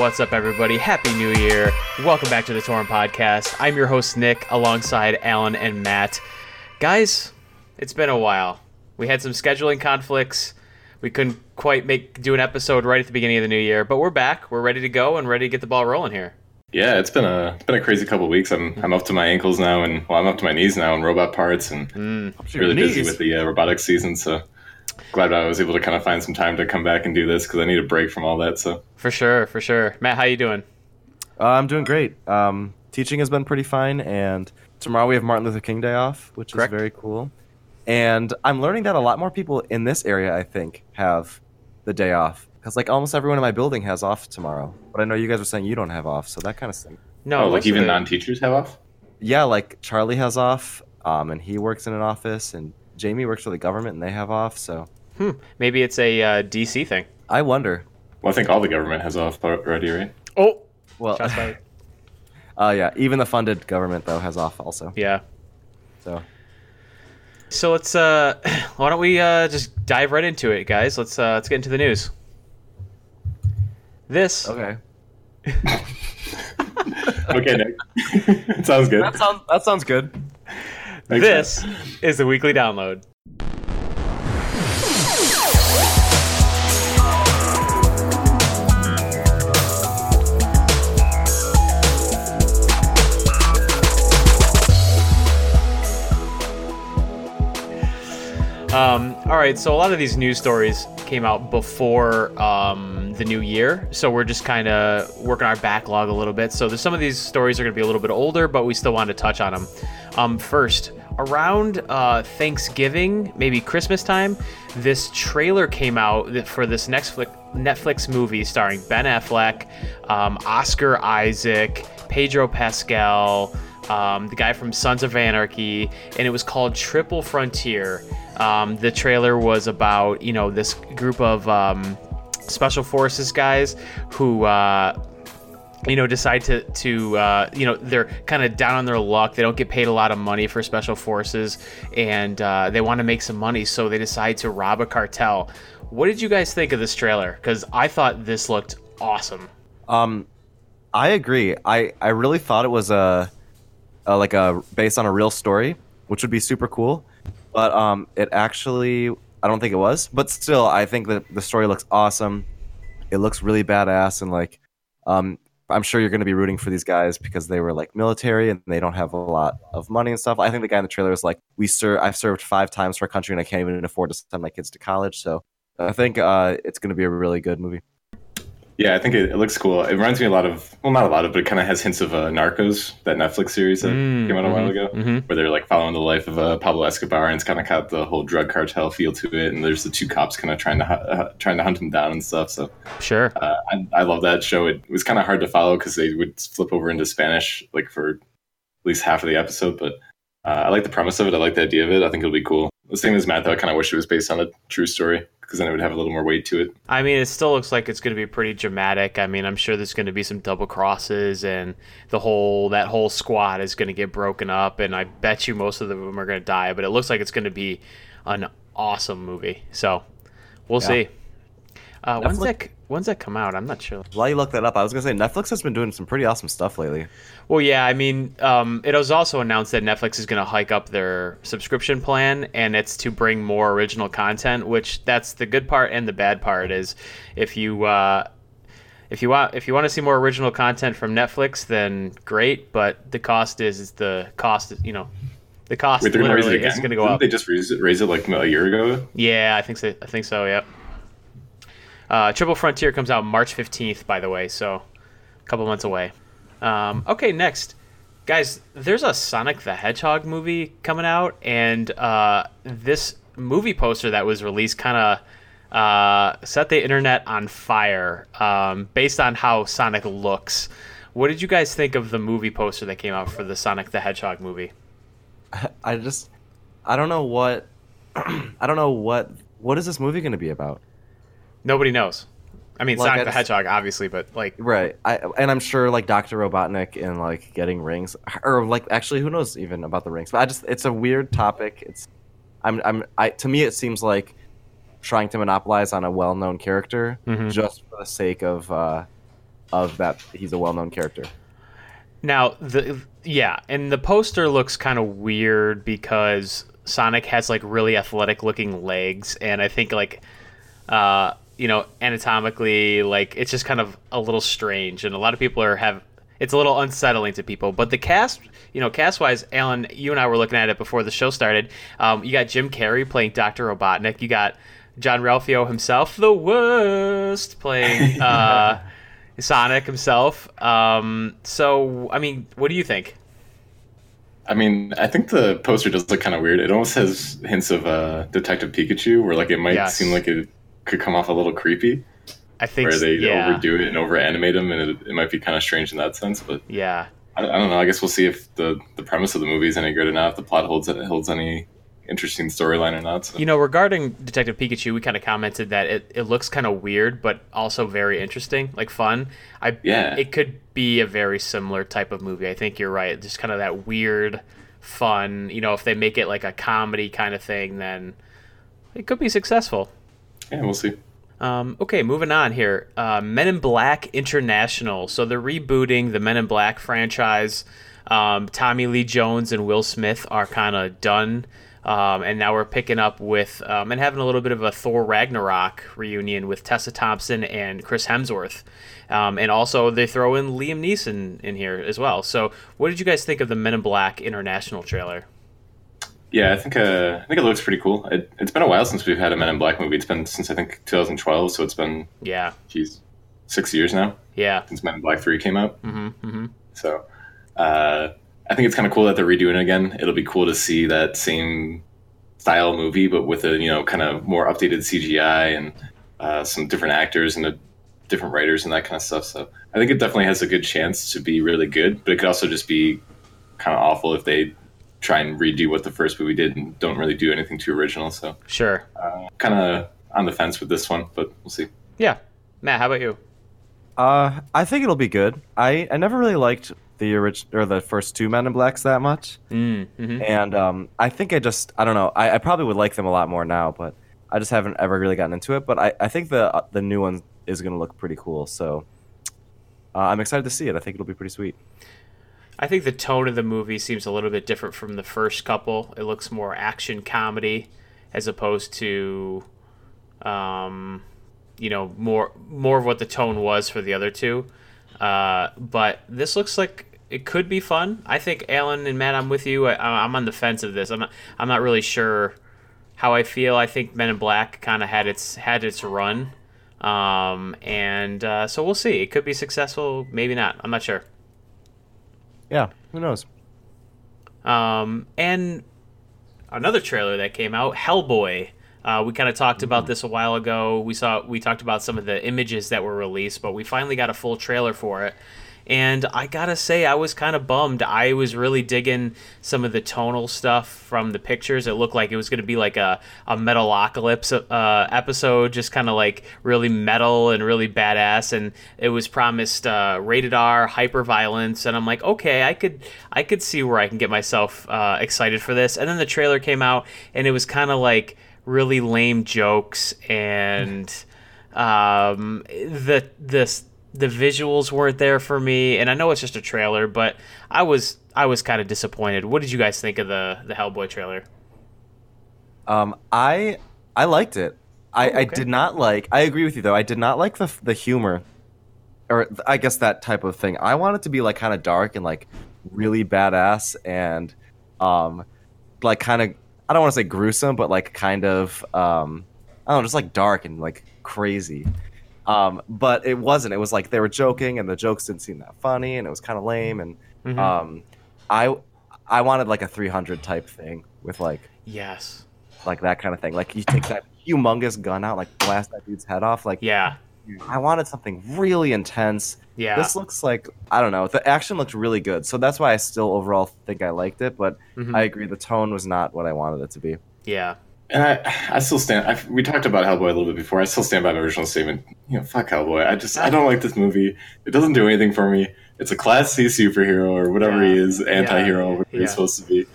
We are back. What's up, everybody? Happy New Year. Welcome back to the Torrent Podcast. I'm your host, Nick, alongside Alan and Matt. Guys, it's been a while. We had some scheduling conflicts. We couldn't quite make do an episode right at the beginning of the new year, but we're back. We're ready to go and ready to get the ball rolling here. Yeah, it's been a it's been a crazy couple of weeks. I'm I'm up to my ankles now, and well, I'm up to my knees now in robot parts, and Mm. really busy with the uh, robotics season. So glad I was able to kind of find some time to come back and do this because I need a break from all that. So For sure, for sure. Matt, how you doing? Uh, I'm doing great. Um, teaching has been pretty fine, and tomorrow we have Martin Luther King Day off, which Correct. is very cool. And I'm learning that a lot more people in this area, I think, have the day off because like almost everyone in my building has off tomorrow. But I know you guys were saying you don't have off, so that kind of stinks. No, oh, like even non-teachers have off. Yeah, like Charlie has off, um, and he works in an office, and Jamie works for the government, and they have off. So Hmm, maybe it's a uh, DC thing. I wonder. Well, I think all the government has off already, right? Oh, Well, shots fired. uh, yeah, even the funded government though has off also. Yeah. So So let's uh why don't we uh just dive right into it, guys? Let's uh let's get into the news. This okay, Okay, Nick. sounds good. that sounds that sounds good. This is the weekly download. Um, all right, so a lot of these news stories came out before um, the new year, so we're just kind of working our backlog a little bit. So there's some of these stories are going to be a little bit older, but we still want to touch on them. Um, first, around uh, Thanksgiving, maybe Christmas time, this trailer came out for this Netflix Netflix movie starring Ben Affleck, um, Oscar Isaac, Pedro Pascal um, the guy from Sons of Anarchy, and it was called Triple Frontier. Um, the trailer was about you know this group of um, special forces guys who. Uh, you know, decide to to uh, you know they're kind of down on their luck. They don't get paid a lot of money for special forces, and uh, they want to make some money, so they decide to rob a cartel. What did you guys think of this trailer? Because I thought this looked awesome. Um, I agree. I I really thought it was a, a like a based on a real story, which would be super cool. But um, it actually I don't think it was. But still, I think that the story looks awesome. It looks really badass, and like, um, I'm sure you're going to be rooting for these guys because they were like military and they don't have a lot of money and stuff. I think the guy in the trailer is like, we ser- I've served five times for a country and I can't even afford to send my kids to college. So I think uh, it's going to be a really good movie. Yeah, I think it, it looks cool. It reminds me a lot of, well, not a lot of, but it kind of has hints of uh, Narcos, that Netflix series that Mm, came out a while mhm, ago, mhm. where they're like following the life of uh, Pablo Escobar, and it's kind of got the whole drug cartel feel to it. And there's the two cops kind of trying to uh, trying to hunt him down and stuff. So Sure. uh, I, I love that show. It was kind of hard to follow because they would flip over into Spanish like for at least half of the episode, but uh, I like the premise of it. I like the idea of it. I think it'll be cool. The same as Matt, though, I kind of wish it was based on a true story because then it would have a little more weight to it. I mean, it still looks like it's going to be pretty dramatic. I mean, I'm sure there's going to be some double crosses, and the whole that whole squad is going to get broken up, and I bet you most of them are going to die. But it looks like it's going to be an awesome movie. So we'll Yeah. see. Uh, when's that? When's that come out? I'm not sure. While you look that up, I was gonna say Netflix has been doing some pretty awesome stuff lately. Well, yeah, I mean, um, it was also announced that Netflix is going to hike up their subscription plan, and it's to bring more original content. Which that's the good part, and the bad part is if you uh, if you want if you want to see more original content from Netflix, then great. But the cost is, is the cost. You know, the cost Wait, they're going to literally is going to go Didn't up. they just raise it, raise it like a year ago? Yeah, I think so. I think so. Yep. Uh, Triple Frontier comes out March 15th, by the way, so a couple months away. Um, okay, next, guys, there's a Sonic the Hedgehog movie coming out, and uh, this movie poster that was released kind of uh, set the internet on fire um, based on how Sonic looks. What did you guys think of the movie poster that came out for the Sonic the Hedgehog movie? I just, I don't know what, I don't know what, what is this movie going to be about? Nobody knows. I mean, Like, Sonic I the Hedgehog, obviously, but like, Right. I and I'm sure like Doctor Robotnik and like getting rings, or like actually, who knows even about the rings? But I just, it's a weird topic. It's, I'm, I'm, I to me it seems like trying to monopolize on a well-known character Mhm. just for the sake of uh, of that he's a well-known character. Now the yeah, and the poster looks kind of weird because Sonic has like really athletic looking legs, and I think like uh, you know anatomically like it's just kind of a little strange, and a lot of people are have it's a little unsettling to people. But the cast, you know, cast wise, Alan, you and I were looking at it before the show started. Um, you got Jim Carrey playing Doctor Robotnik. You got Jean-Ralphio himself, the worst, playing. Uh, Sonic himself. Um, so, I mean, what do you think? I mean, I think the poster does look kind of weird. It almost has hints of uh, Detective Pikachu, where like it might Yes. seem like it could come off a little creepy, I think, where they yeah, overdo it and over animate him, and it, it might be kind of strange in that sense. But yeah, I, I don't know. I guess we'll see if the the premise of the movie is any good or not. If the plot holds holds any interesting storyline or not. So. You know, regarding Detective Pikachu, we kind of commented that it, it looks kind of weird, but also very interesting, like fun. I Yeah. it could be a very similar type of movie. I think you're right. Just kind of that weird, fun. You know, if they make it like a comedy kind of thing, then it could be successful. Yeah, we'll see. Um, okay, moving on here. Uh, Men in Black International. So they're rebooting the Men in Black franchise. Um, Tommy Lee Jones and Will Smith are kind of done. Um, and now we're picking up with um, and having a little bit of a Thor Ragnarok reunion with Tessa Thompson and Chris Hemsworth. Um, and also they throw in Liam Neeson in here as well. So what did you guys think of the Men in Black International trailer? Yeah, I think uh, I think it looks pretty cool. It, it's been a while since we've had a Men in Black movie. It's been since I think 2012, so it's been Yeah, geez, six years now yeah. since Men in Black Three came out. hmm hmm So uh, I think it's kind of cool that they're redoing it again. It'll be cool to see that same style movie, but with a you know kind of more updated CGI and uh, some different actors and a, different writers and that kind of stuff. So I think it definitely has a good chance to be really good, but it could also just be kind of awful if they try and redo what the first movie did and don't really do anything too original. So Sure. uh, kind of on the fence with this one, but we'll see. Yeah. Matt, how about you? Uh, I think it'll be good. I, I never really liked the original or the first two Men in Blacks that much, Mm, hmm and um, I think I just I don't know. I, I probably would like them a lot more now, but I just haven't ever really gotten into it. But I, I think the uh, the new one is gonna look pretty cool. So uh, I'm excited to see it. I think it'll be pretty sweet. I think the tone of the movie seems a little bit different from the first couple. It looks more action comedy as opposed to, um, you know, more more of what the tone was for the other two. Uh, but this looks like it could be fun. I think Alan and Matt, I'm with you. I, I'm on the fence of this. I'm not. I'm not really sure how I feel. I think Men in Black kind of had its had its run, um, and uh, so we'll see. It could be successful, maybe not. I'm not sure. Yeah, who knows? Um, and another trailer that came out, Hellboy. Uh, we kind of talked about this a while ago. We saw we talked about some of the images that were released, but we finally got a full trailer for it. And I gotta say, I was kind of bummed. I was really digging some of the tonal stuff from the pictures. It looked like it was to be like a, a Metalocalypse uh, episode, just kind of like really metal and really badass. And it was promised uh, rated R, hyper violence. And I'm like, okay, I could I could see where I can get myself uh, excited for this. And then the trailer came out, and it was kind of like really lame jokes and um, the the the visuals weren't there for me, and I know it's just a trailer, but I was I was kind of disappointed. What did you guys think of the the Hellboy trailer? Um, I I liked it. I, Oh, I did not like. I agree with you though. I did not like the the humor, or I guess that type of thing. I want it to be like kind of dark and like really badass and um, like kind of. I don't want to say gruesome, but like kind of um, I don't know, just like dark and like crazy. Um, but it wasn't. It was like they were joking, and the jokes didn't seem that funny, and it was kind of lame. And Mhm. um, I I wanted like a 300 type thing with like yes. like that kind of thing. Like you take that humongous gun out, like blast that dude's head off. Like Yeah. I wanted something really intense. Yeah. This looks like I don't know. The action looked really good, so that's why I still overall think I liked it. But Mhm. I agree, the tone was not what I wanted it to be. yeah. And I, I still stand. I, we talked about Hellboy a little bit before. I still stand by my original statement. You know, fuck Hellboy. I just I don't like this movie. It doesn't do anything for me. It's a class C superhero or whatever he is, anti-hero, whatever Yeah. he's supposed to be.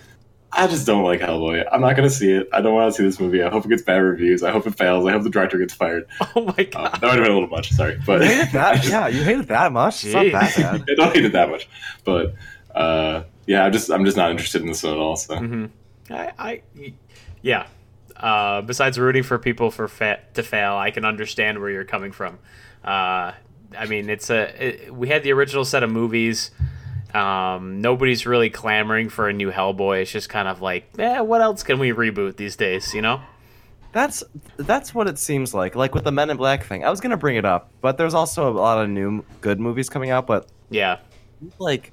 I just don't like Hellboy. I'm not gonna see it. I don't want to see this movie. I hope it gets bad reviews. I hope it fails. I hope the director gets fired. Oh my Um, god. that would have been a little much. Sorry, but You hated that? yeah, you hated that much. It's not that bad. I don't hate it that much. But uh, yeah, I'm just I'm just not interested in this one at all. So hmm I, I, yeah. Uh, besides rooting for people for fa- to fail, I can understand where you're coming from. Uh, I mean, it's a it, we had the original set of movies. Um, nobody's really clamoring for a new Hellboy. It's just kind of like, eh, what else can we reboot these days? You know? That's that's what it seems like. Like with the Men in Black thing, I was gonna bring it up, but there's also a lot of new good movies coming out. But Yeah. like,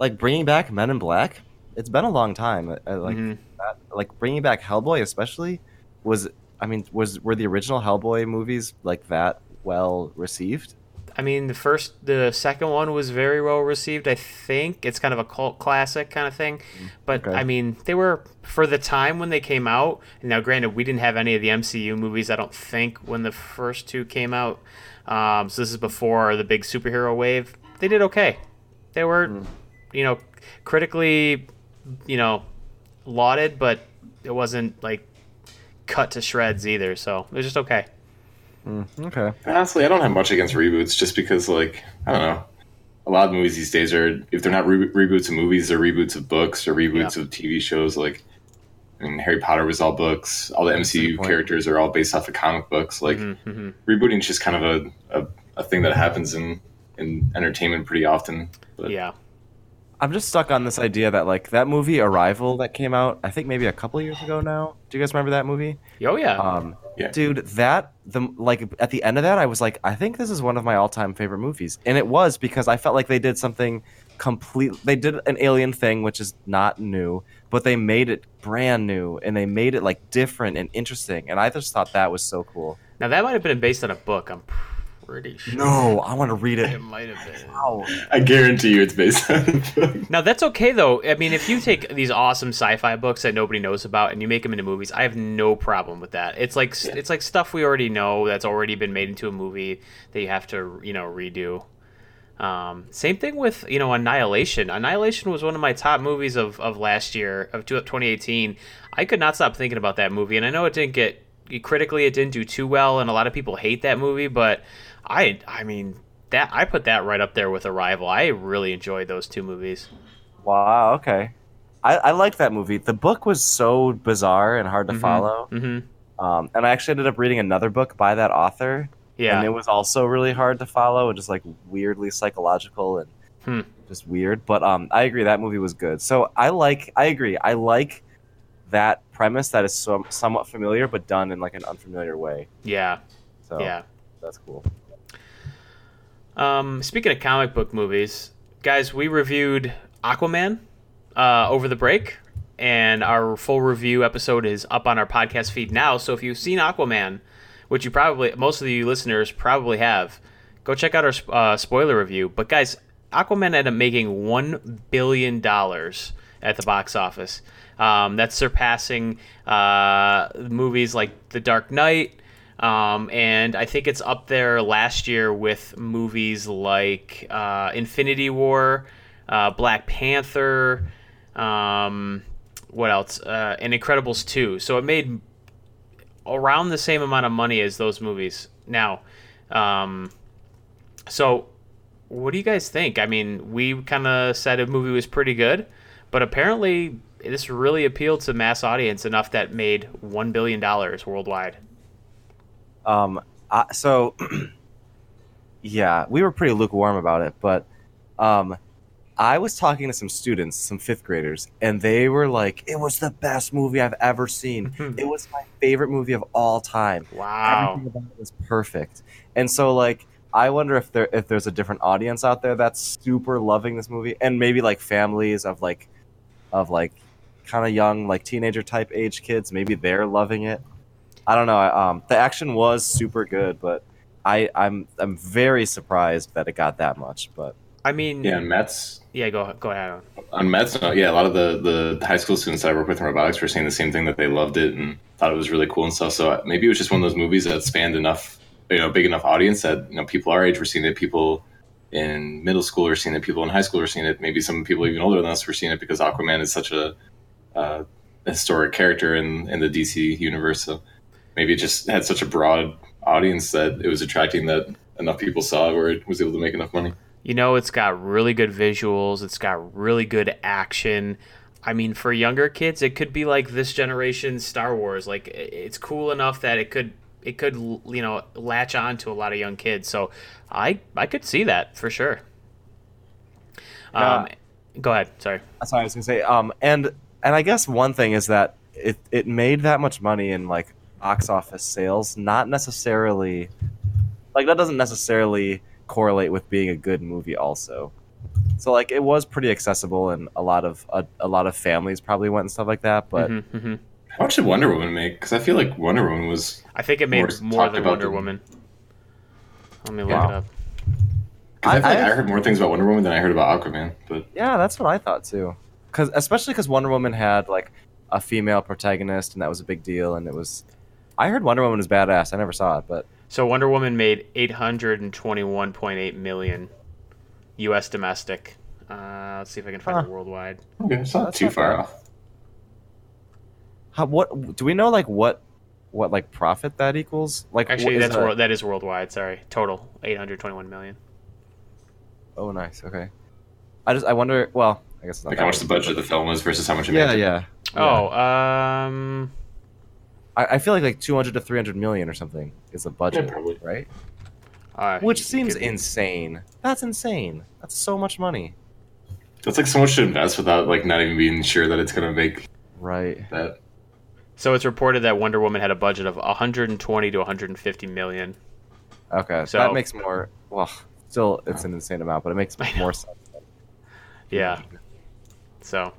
like bringing back Men in Black, it's been a long time. Uh, Like Mhm. that, like bringing back Hellboy, especially, was I mean, was were the original Hellboy movies like that well received? I mean, the first, the second one was very well received. I think it's kind of a cult classic kind of thing. But okay. I mean, they were for the time when they came out. And now, granted, we didn't have any of the MCU movies. I don't think when the first two came out. Um, so this is before the big superhero wave. They did okay. They were, you know, critically, you know, lauded, but it wasn't like cut to shreds either. So it was just okay. Mm, okay. honestly, I don't have much against reboots, just because like I don't know. A lot of movies these days are if they're not re- reboots of movies, they're reboots of books or reboots of TV shows. Like, I mean, Harry Potter was all books. All the MCU characters are all based off of comic books. Like, Mhm, mhm. rebooting is just kind of a, a, a thing that happens in in entertainment pretty often. But Yeah. I'm just stuck on this idea that like that movie Arrival that came out, I think maybe a couple years ago now. Do you guys remember that movie? Oh yeah. Um, Yeah. dude, that the like at the end of that, I was like, I think this is one of my all-time favorite movies, and it was because I felt like they did something complete. They did an alien thing, which is not new, but they made it brand new, and they made it like different and interesting, and I just thought that was so cool. Now that might have been based on a book. I'm pretty sure. No, I want to read It it. might have been. Wow. I guarantee you, it's based on. Now that's okay though. I mean, if you take these awesome sci-fi books that nobody knows about and you make them into movies, I have no problem with that. It's like it's like stuff we already know that's already been made into a movie that you have to you know redo. Um, same thing with you know Annihilation. Annihilation was one of my top movies of, of last year of 2018. I could not stop thinking about that movie, and I know it didn't get critically it didn't do too well, and a lot of people hate that movie. But I I mean that I put that right up there with Arrival. I really enjoyed those two movies. Wow. Okay. I, I like that movie. The book was so bizarre and hard to Mhm. follow. hmm Um, and I actually ended up reading another book by that author, Yeah. and it was also really hard to follow and just like weirdly psychological and Hmm. just weird. But um, I agree that movie was good. So I like, I agree, I like that premise that is so, somewhat familiar but done in like an unfamiliar way. yeah. So Yeah. that's cool. Um, speaking of comic book movies, guys, we reviewed Aquaman uh, over the break, and our full review episode is up on our podcast feed now. So if you've seen Aquaman, which you probably most of you listeners probably have, go check out our uh, spoiler review. But guys, Aquaman ended up making one billion dollars at the box office. Um, that's surpassing uh, movies like The Dark Knight. Um, and I think it's up there last year with movies like uh, Infinity War, uh, Black Panther, um, what else? Uh, and Incredibles 2. So it made around the same amount of money as those movies. Now, um, so what do you guys think? I mean, we kind of said a movie was pretty good, but apparently this really appealed to mass audience enough that made $1 billion worldwide. Um, I, so yeah, we were pretty lukewarm about it, but um, I was talking to some students, some fifth graders, and they were like, "It was the best movie I've ever seen. it was my favorite movie of all time. Wow. Everything about it was perfect." And so, like, I wonder if there if there's a different audience out there that's super loving this movie, and maybe like families of like of like kind of young, like teenager type age kids, maybe they're loving it. I don't know. Um, the action was super good, but I, I'm I'm very surprised that it got that much. But I mean, yeah, Mets. yeah, go go ahead. on Matt's note, yeah, a lot of the, the high school students that I work with in robotics were saying the same thing that they loved it and thought it was really cool and stuff. So maybe it was just one of those movies that spanned enough, you know, big enough audience that you know people our age were seeing it, people in middle school were seeing it, people in high school were seeing it, maybe some people even older than us were seeing it because Aquaman is such a uh, historic character in in the DC universe. So maybe it just had such a broad audience that it was attracting that enough people saw it where it was able to make enough money. You know, it's got really good visuals. It's got really good action. I mean, for younger kids, it could be like this generation's Star Wars. Like, it's cool enough that it could it could you know latch on to a lot of young kids. So, I I could see that for sure. Um, go ahead. Sorry. That's what I was gonna say. Um, and and I guess one thing is that it it made that much money in like box office sales, not necessarily like that doesn't necessarily correlate with being a good movie also. So like it was pretty accessible and a lot of a, a lot of families probably went and stuff like that, but Mhm, mhm. How much did Wonder Woman make? Because I feel like Wonder Woman was. I think it made More more, than Wonder than- Woman. Let me look Yeah. it up. I, I- like I- I heard more things about Wonder Woman than I heard about Aquaman. But yeah, that's what I thought too. Cuz especially cuz Wonder Woman had like a female protagonist and that was a big deal and it was I heard Wonder Woman is badass. I never saw it, but So Wonder Woman made 821.8 million U.S. domestic. Uh, let's see if I can find it worldwide. okay, it's not That's too not far bad. off. how what do we know like what what like profit that equals? Like Actually, what is that's that- world, that is worldwide. Sorry, total 821 million. Oh, nice. Okay. I just I wonder. Well, I guess it's not Like how much the budget of the film was versus how much it Yeah, made. Yeah, yeah. Oh, um, I, I feel like like 200 to 300 million or something is the budget, Yeah, probably. right? uh, Which seems could- insane. That's insane. That's so much money. That's like so much to invest without like not even being sure that it's gonna make Right. that. So it's reported that Wonder Woman had a budget of 120 to 150 million. Okay. So- that makes more. Well, still, it's an insane amount, but it makes more sense. Yeah. So,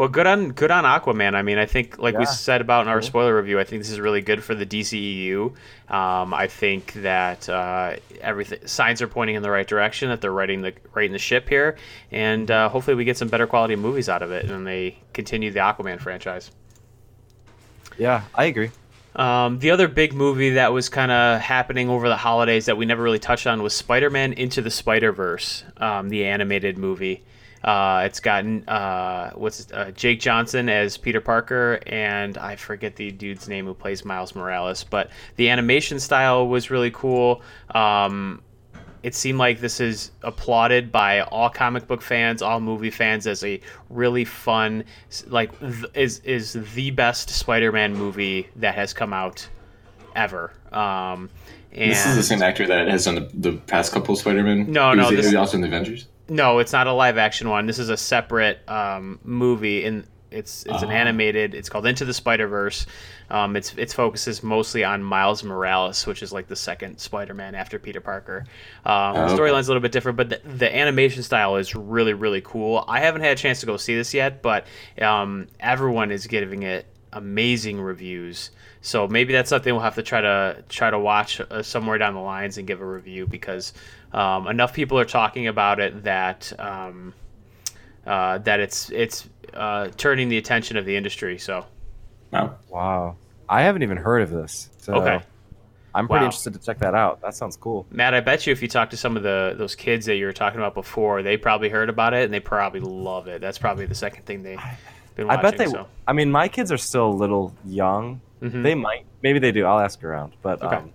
well, good on good on Aquaman. I mean, I think like we said about in our spoiler review, I think this is really good for the DCEU. Um, I think that uh, everything signs are pointing in the right direction. That they're writing the righting the ship here, and uh, hopefully we get some better quality movies out of it, and they continue the Aquaman franchise. Yeah, I agree. Um, the other big movie that was kind of happening over the holidays that we never really touched on was Spider-Man Into the Spider-Verse, um, the animated movie. Uh, it's gotten uh, what's uh, Jake Johnson as Peter Parker, and I forget the dude's name who plays Miles Morales. But the animation style was really cool. Um, it seemed like this is applauded by all comic book fans, all movie fans as a really fun, like th- is is the best Spider-Man movie that has come out ever. Um, and This is the same actor that has done the, the past couple Spider-Man. No, no, was, this- also in the Avengers. No, it's not a live action one. This is a separate um, movie, and it's it's an Ah. animated. It's called Into the Spider Verse. Um, its its focuses mostly on Miles Morales, which is like the second Spider-Man after Peter Parker. Um, Oh, the okay. storyline's a little bit different, but the, the animation style is really really cool. I haven't had a chance to go see this yet, but um, everyone is giving it amazing reviews. So maybe that's something we'll have to try to try to watch uh, somewhere down the lines and give a review because um, enough people are talking about it that um, uh, that it's it's uh, turning the attention of the industry. So Wow. Wow. I haven't even heard of this. So Okay. I'm pretty Wow. interested to check that out. That sounds cool. Matt, I bet you if you talk to some of the those kids that you were talking about before, they probably heard about it and they probably love it. That's probably the second thing they've been I bet they. so. I mean, my kids are still a little young. Mhm. They might. Maybe they do. I'll ask around. But Okay. um,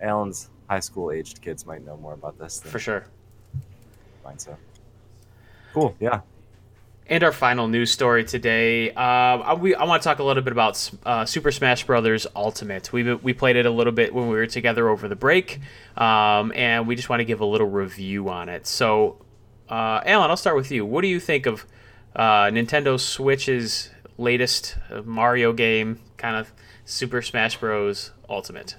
Alan's high school aged kids might know more about this than for sure. mine. So cool. Yeah. And our final news story today, uh, I, we, I want to talk a little bit about uh, Super Smash Brothers Ultimate. We we played it a little bit when we were together over the break, um, and we just want to give a little review on it. So, uh, Alan, I'll start with you. What do you think of uh, Nintendo Switch's latest uh, Mario game, kind of Super Smash Bros. Ultimate?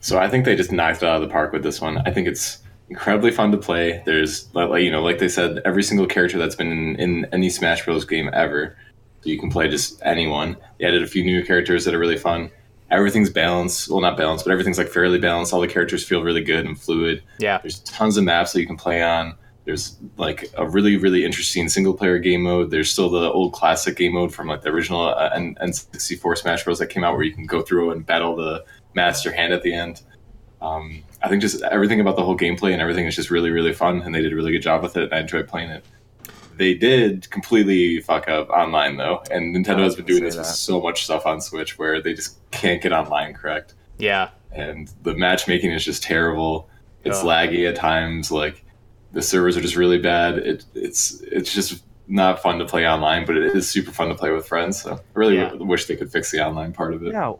So I think they just knocked it out of the park with this one. I think it's incredibly fun to play. There's like you know, like they said, every single character that's been in, in any Smash Bros. game ever. So you can play just anyone. They added a few new characters that are really fun. Everything's balanced. Well, not balanced, but everything's like fairly balanced. All the characters feel really good and fluid. Yeah, There's tons of maps that you can play on. There's like a really, really interesting single player game mode. There's still the old classic game mode from like the original uh, N- N64 Smash Bros. that came out where you can go through and battle the master hand at the end. Um, I think just everything about the whole gameplay and everything is just really, really fun, and they did a really good job with it. And I enjoyed playing it. They did completely fuck up online though, and Nintendo has been doing this with so much stuff on Switch where they just can't get online correct, Yeah. and the matchmaking is just terrible. It's Ugh. laggy at times. Like the servers are just really bad. It, it's it's just not fun to play online, but it is super fun to play with friends. So I really Yeah. w- wish they could fix the online part of it. Yeah,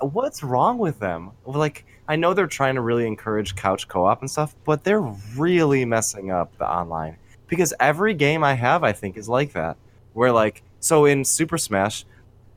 what's wrong with them? Like, I know they're trying to really encourage couch co-op and stuff, but they're really messing up the online because every game I have, I think, is like that. Where like, so in Super Smash,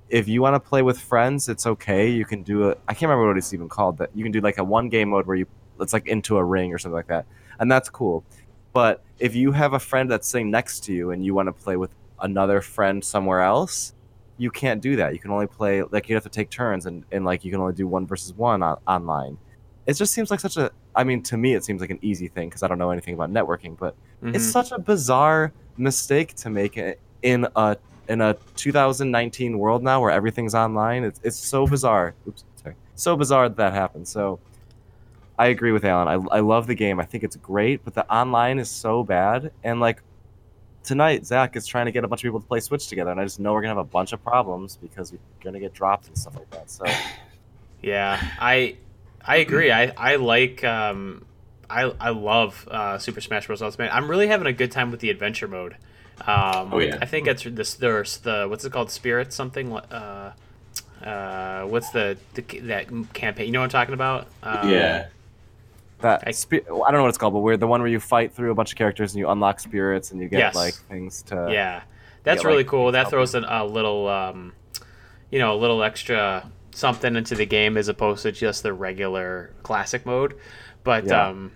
if you want to play with friends, it's okay. You can do a, I can't remember what it's even called, but you can do like a one game mode where you, it's like into a ring or something like that, and that's cool. But if you have a friend that's sitting next to you and you want to play with another friend somewhere else, you can't do that. You can only play like you have to take turns and, and like you can only do one versus one on, online. It just seems like such a I mean to me it seems like an easy thing because I don't know anything about networking, but it's Mhm. such a bizarre mistake to make in a in a 2019 world now where everything's online. It's it's so bizarre. Oops, sorry. So bizarre that, that happened. So I agree with Alan. I, I love the game. I think it's great, but the online is so bad. And like tonight, Zach is trying to get a bunch of people to play Switch together, and I just know we're gonna have a bunch of problems because we're gonna get dropped and stuff like that. So Yeah, I I agree. I I like um I I love uh, Super Smash Bros. Ultimate. I'm really having a good time with the adventure mode. Um, Oh, yeah. I think it's this. There's the what's it called? Spirit something. Uh, uh, what's the, the that campaign? You know what I'm talking about? Um, yeah. That I- I don't know what it's called, but we're the one where you fight through a bunch of characters and you unlock spirits and you get Yes. like things to. Yeah, that's get, really like, cool. That throws a little, um, you know, a little extra something into the game as opposed to just the regular classic mode. But Yeah. um,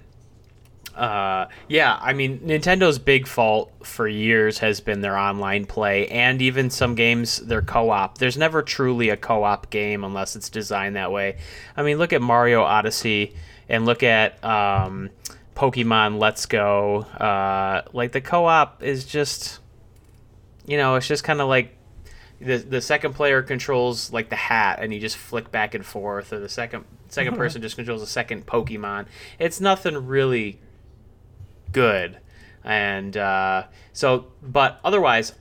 uh, yeah, I mean, Nintendo's big fault for years has been their online play, and even some games their co-op. There's never truly a co-op game unless it's designed that way. I mean, look at Mario Odyssey and look at um, Pokemon Let's Go. Uh, like the co-op is just you know, it's just kind of like the the second player controls like the hat, and you just flick back and forth, or the second second person just controls a second Pokemon. It's nothing really good, and uh, so, but otherwise.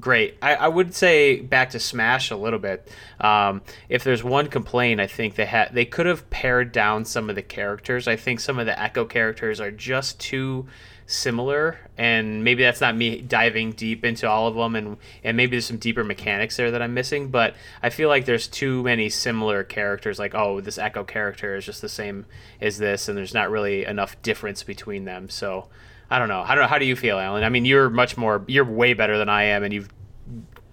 Great. I, I would say back to Smash a little bit. Um, if there's one complaint, I think they had they could have pared down some of the characters. I think some of the Echo characters are just too similar and maybe that's not me diving deep into all of them and and maybe there's some deeper mechanics there that I'm missing but I feel like there's too many similar characters like oh this echo character is just the same as this and there's not really enough difference between them so I don't know I don't know how do you feel Alan I mean you're much more you're way better than I am and you've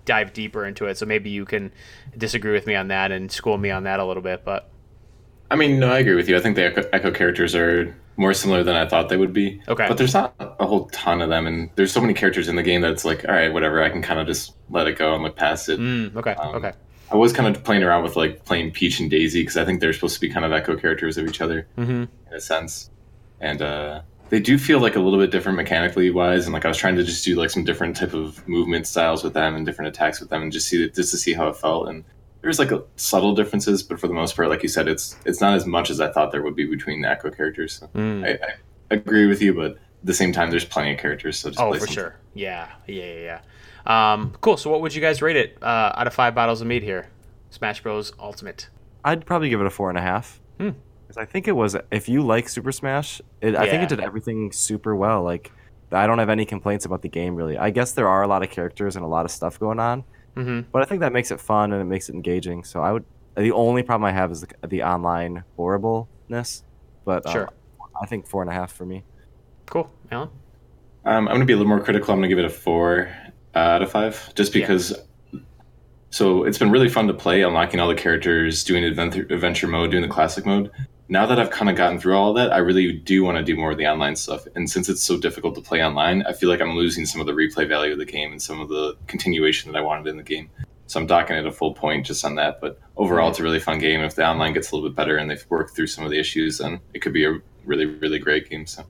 dived deeper into it so maybe you can disagree with me on that and school me on that a little bit but I mean, no, I agree with you. I think the Echo, Echo characters are more similar than I thought they would be. Okay. But there's not a whole ton of them, and there's so many characters in the game that it's like, all right, whatever. I can kind of just let it go and look past it. mm, okay Um, okay I was kind of playing around with like playing Peach and Daisy because I think they're supposed to be kind of Echo characters of each other mm-hmm. in a sense, and uh, they do feel like a little bit different mechanically wise. And like I was trying to just do like some different type of movement styles with them and different attacks with them, and just see just to see how it felt. And there's like a, subtle differences, but for the most part, like you said, it's it's not as much as I thought there would be between the Echo characters. So mm. I, I agree with you, but at the same time, there's plenty of characters. So just Oh, play for some- sure. Yeah, yeah, yeah, yeah. Um, cool. So, what would you guys rate it uh, out of five bottles of mead here? Smash Bros. Ultimate. I'd probably give it a four and a half. Hmm. 'Cause I think it was if you like Super Smash, it, I think it did everything super well. Like I don't have any complaints about the game really. I guess there are a lot of characters and a lot of stuff going on, Mm-hmm. but I think that makes it fun and it makes it engaging. So I would. The only problem I have is the, the online horribleness, but um, Sure. I think four and a half for me. Cool, Alan. Um, I'm going to be a little more critical. I'm going to give it a four uh, out of five, just Yeah. because. So it's been really fun to play, unlocking all the characters, doing adventure, adventure mode, doing the classic mode. Now that I've kind of gotten through all that, I really do want to do more of the online stuff. And since it's so difficult to play online, I feel like I'm losing some of the replay value of the game and some of the continuation that I wanted in the game. So I'm docking it a full point just on that. But overall, it's a really fun game. If the online gets a little bit better and they've worked through some of the issues, then it could be a really, really great game. So.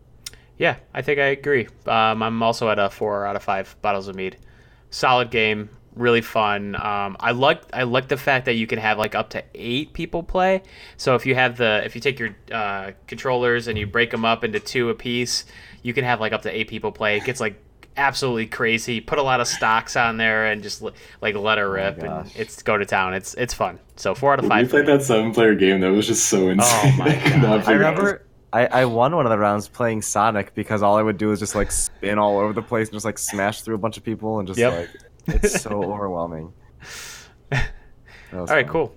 Yeah, I think I agree. Um, I'm also at a four out of five bottles of mead. Solid game, really fun. Um, I like I like the fact that you can have like up to eight people play. So if you have the if you take your uh, controllers and you break them up into two a piece, you can have like up to eight people play. It gets like absolutely crazy. Put a lot of stocks on there and just like let her rip and it's go to town. It's it's fun. So four out of five. We five. played that seven player game that was just so insane. Oh my I could not God. I remember I, I won one of the rounds playing Sonic because all I would do is just like spin all over the place and just like smash through a bunch of people and just Yep. like it's so overwhelming. All right, fun. cool.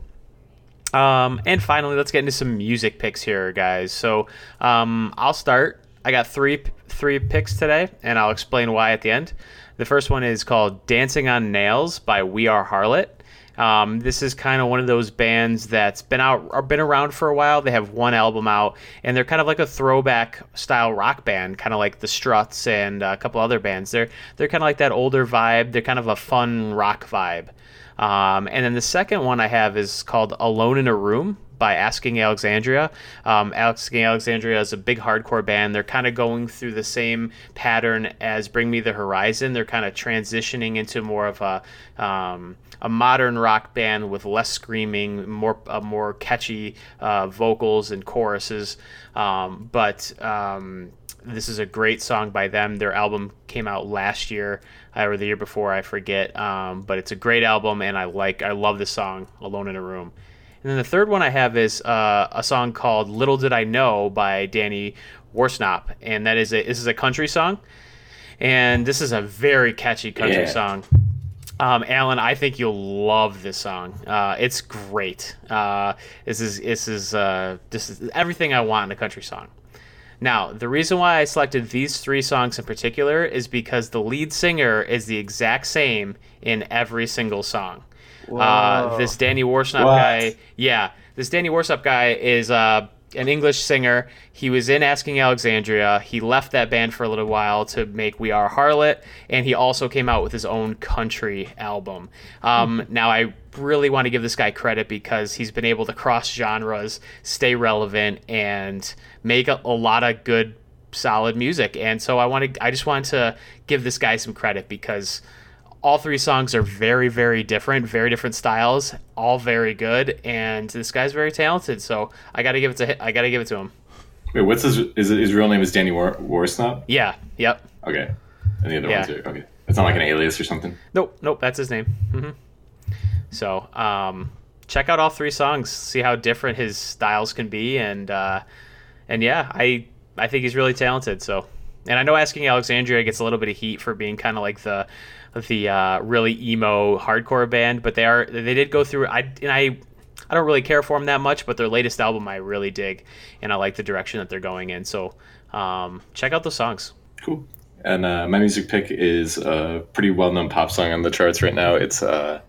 Um, and finally, let's get into some music picks here, guys. So um, I'll start. I got three three picks today, and I'll explain why at the end. The first one is called "Dancing on Nails" by We Are Harlot. Um, this is kind of one of those bands that's been out or been around for a while. They have one album out, and they're kind of like a throwback style rock band, kind of like the Struts and a couple other bands. They're they're kind of like that older vibe. They're kind of a fun rock vibe. Um, and then the second one I have is called Alone in a Room by Asking Alexandria. Um, Asking Alexandria is a big hardcore band. They're kind of going through the same pattern as Bring Me the Horizon. They're kind of transitioning into more of a um, a modern rock band with less screaming, more uh, more catchy uh, vocals and choruses. Um, but um, this is a great song by them. Their album came out last year uh, or the year before, I forget. Um, but it's a great album, and I like I love the song "Alone in a Room." And then the third one I have is uh, a song called "Little Did I Know" by Danny Worsnop, and that is a this is a country song, and this is a very catchy country Yeah. song. Um, Alan, I think you'll love this song. Uh, it's great. Uh, this is this is uh, this is everything I want in a country song. Now, the reason why I selected these three songs in particular is because the lead singer is the exact same in every single song. Uh, this Danny Worsnop guy, yeah, this Danny Worsnop guy is uh, an English singer. He was in Asking Alexandria. He left that band for a little while to make We Are Harlot, and he also came out with his own country album. Um, now, I really want to give this guy credit because he's been able to cross genres, stay relevant, and make a, a lot of good, solid music. And so I wanted, I just want to give this guy some credit because all three songs are very very different very different styles all very good and this guy's very talented so i gotta give it to i gotta give it to him Wait, what's his? Is it, his real name is Danny War, Worsnop? yeah yep Okay, and the other Yeah. ones are okay. It's not like an alias or something. nope nope that's his name hmm so um check out all three songs see how different his styles can be and uh and yeah i i think he's really talented so and i know asking alexandria gets a little bit of heat for being kind of like the the uh, really emo hardcore band but they are they did go through i and i i don't really care for them that much but their latest album i really dig and i like the direction that they're going in so um check out the songs Cool. And uh, my music pick is a pretty well-known pop song on the charts right now. It's uh,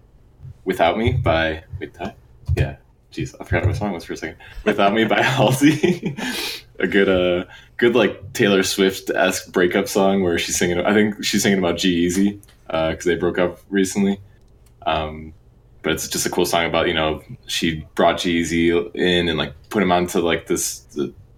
"Without Me" by wait, that? yeah. Jeez, I forgot what song was for a second. "Without Me" by Halsey. a good, uh, good like Taylor Swift esque breakup song where she's singing. I think she's singing about G-Eazy because they broke up recently. Um, but it's just a cool song about you know she brought G-Eazy in and like put him onto like this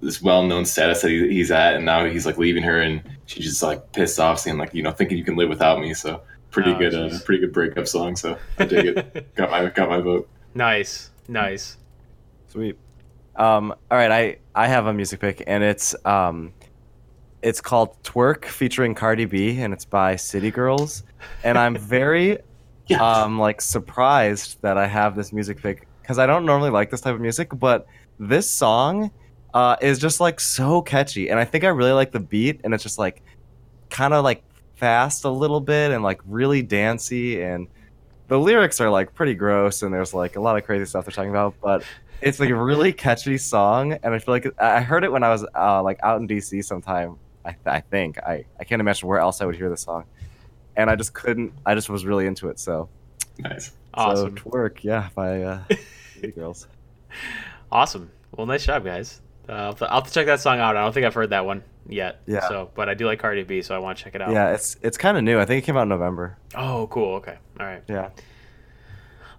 this well known status that he, he's at, and now he's like leaving her, and she's just like pissed off, saying like you know thinking you can live without me. So pretty Oh, good, uh, pretty good breakup song. So I dig it. got my got my vote. nice nice Sweet. Um, all right, I I have a music pick, and it's um, it's called "Twerk" featuring Cardi B, and it's by City Girls. And I'm very Yeah. um like surprised that I have this music pick because I don't normally like this type of music, but this song uh, is just like so catchy, and I think I really like the beat, and it's just like kind of like fast a little bit and like really dancey and the lyrics are like pretty gross and there's like a lot of crazy stuff they're talking about but it's like a really catchy song and i feel like i heard it when i was uh, like out in dc sometime i, I think I, I can't imagine where else i would hear the song and i just couldn't i just was really into it so nice. awesome so twerk yeah by uh girls Awesome. Well, nice job, guys. Uh, I'll, have to, I'll have to check that song out. I don't think I've heard that one yet. Yeah. So, but I do like Cardi B, so I want to check it out. yeah it's it's kind of new i think it came out in november Oh, cool. Okay. All right. yeah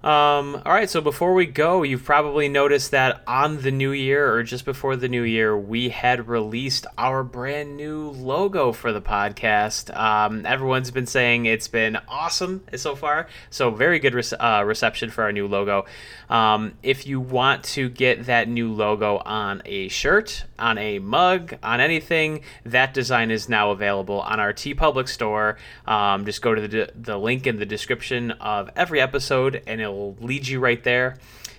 Um, all right, so before we go, you've probably noticed that on the new year or just before the new year, we had released our brand new logo for the podcast. Um, everyone's been saying it's been awesome so far, so very good re- uh, reception for our new logo. Um, if you want to get that new logo on a shirt, on a mug, on anything, that design is now available on our TeePublic store. Um, just go to the, the link in the description of every episode and it'll will lead you right there.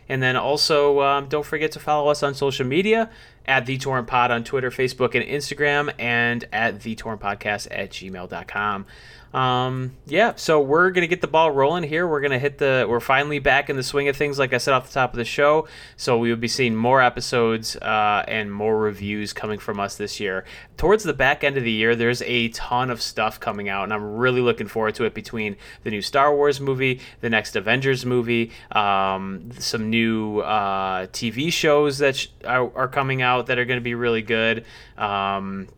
And then also, um, don't forget to follow us on social media at The Torrent Pod on Twitter, Facebook, and Instagram, and at The Torrent Podcast at gmail.com. Um, yeah, so we're gonna get the ball rolling here. We're gonna hit the. We're finally back in the swing of things, like I said off the top of the show. So we will be seeing more episodes uh, and more reviews coming from us this year. Towards the back end of the year, there's a ton of stuff coming out, and I'm really looking forward to it. Between the new Star Wars movie, the next Avengers movie, um, some new uh, TV shows that sh- are, are, coming out that are going to be really good. Um,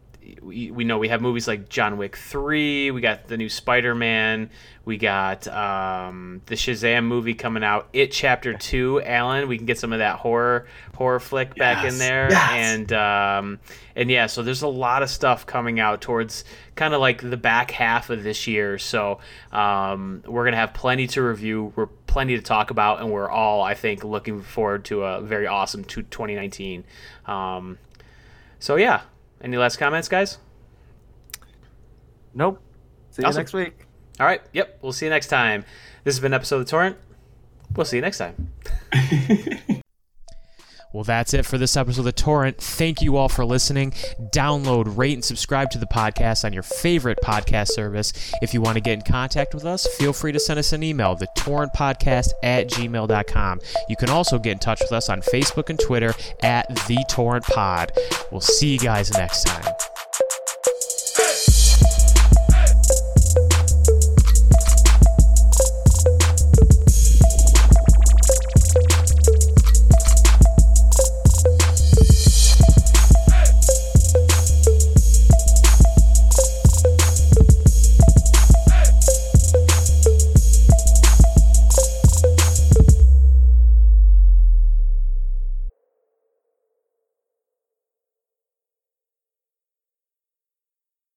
we, we know we have movies like John Wick 3, we got the new Spider Man, we got um, the Shazam movie coming out, It Chapter 2, Alan. We can get some of that horror horror flick yes, back in there. Yes. And um, and yeah, so there's a lot of stuff coming out towards kind of like the back half of this year. So um, we're going to have plenty to review, we're plenty to talk about, and we're all, I think, looking forward to a very awesome 2019. Um, so yeah, any last comments, guys? Nope. See awesome. you next week. All right. Yep. We'll see you next time. This has been episode of the Torrent. We'll see you next time. Well, that's it for this episode of The Torrent. Thank you all for listening. Download, rate, and subscribe to the podcast on your favorite podcast service. If you want to get in contact with us, feel free to send us an email, thetorrentpodcast at gmail.com. You can also get in touch with us on Facebook and Twitter at The Torrent Pod. We'll see you guys next time.